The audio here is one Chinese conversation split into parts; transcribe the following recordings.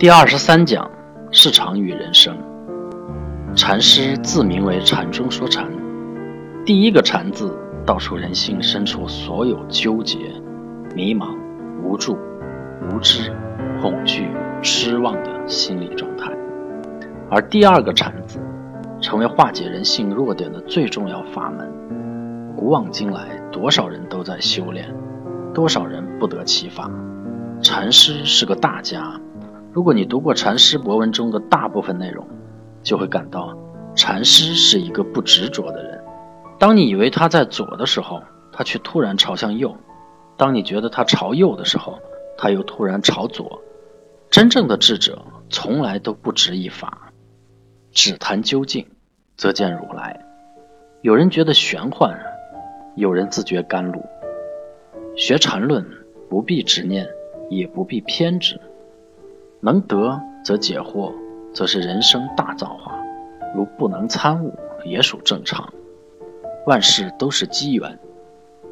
第二十三讲：市场与人生。禅师自名为禅中说禅，第一个禅字道出人性深处所有纠结、迷茫、无助、无知、恐惧、失望的心理状态，而第二个禅字成为化解人性弱点的最重要法门。古往今来，多少人都在修炼，多少人不得其法。禅师是个大家，如果你读过禅师博文中的大部分内容，就会感到禅师是一个不执着的人。当你以为他在左的时候，他却突然朝向右；当你觉得他朝右的时候，他又突然朝左。真正的智者从来都不执一法，只谈究竟，则见如来。有人觉得玄幻。有人自觉甘露，学禅论不必执念，也不必偏执，能得则解惑，则是人生大造化；如不能参悟，也属正常。万事都是机缘，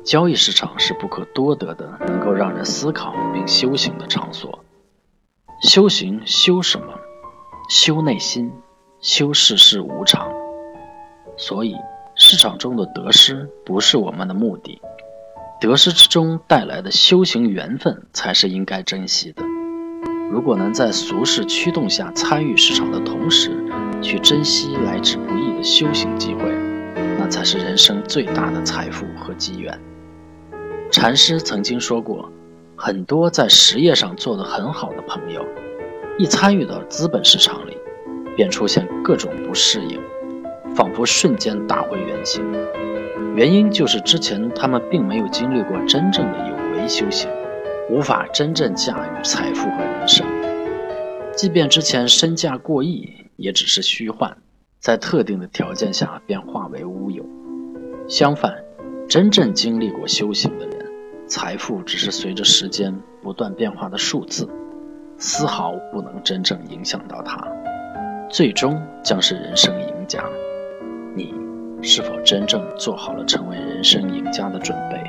交易市场是不可多得的，能够让人思考并修行的场所。修行修什么？修内心，修世事无常。所以。市场中的得失不是我们的目的，得失之中带来的修行缘分才是应该珍惜的。如果能在俗世驱动下参与市场的同时，去珍惜来之不易的修行机会，那才是人生最大的财富和机缘。禅师曾经说过，很多在实业上做得很好的朋友，一参与到资本市场里，便出现各种不适应。仿佛瞬间打回原形，原因就是之前他们并没有经历过真正的有为修行，无法真正驾驭财富和。即便之前身价过亿，也只是虚幻，在特定的条件下便化为乌有。相反，真正经历过修行的人，财富只是随着时间不断变化的数字，丝毫不能真正影响到他，最终将是人生赢家。你是否真正做好了成为人生赢家的准备？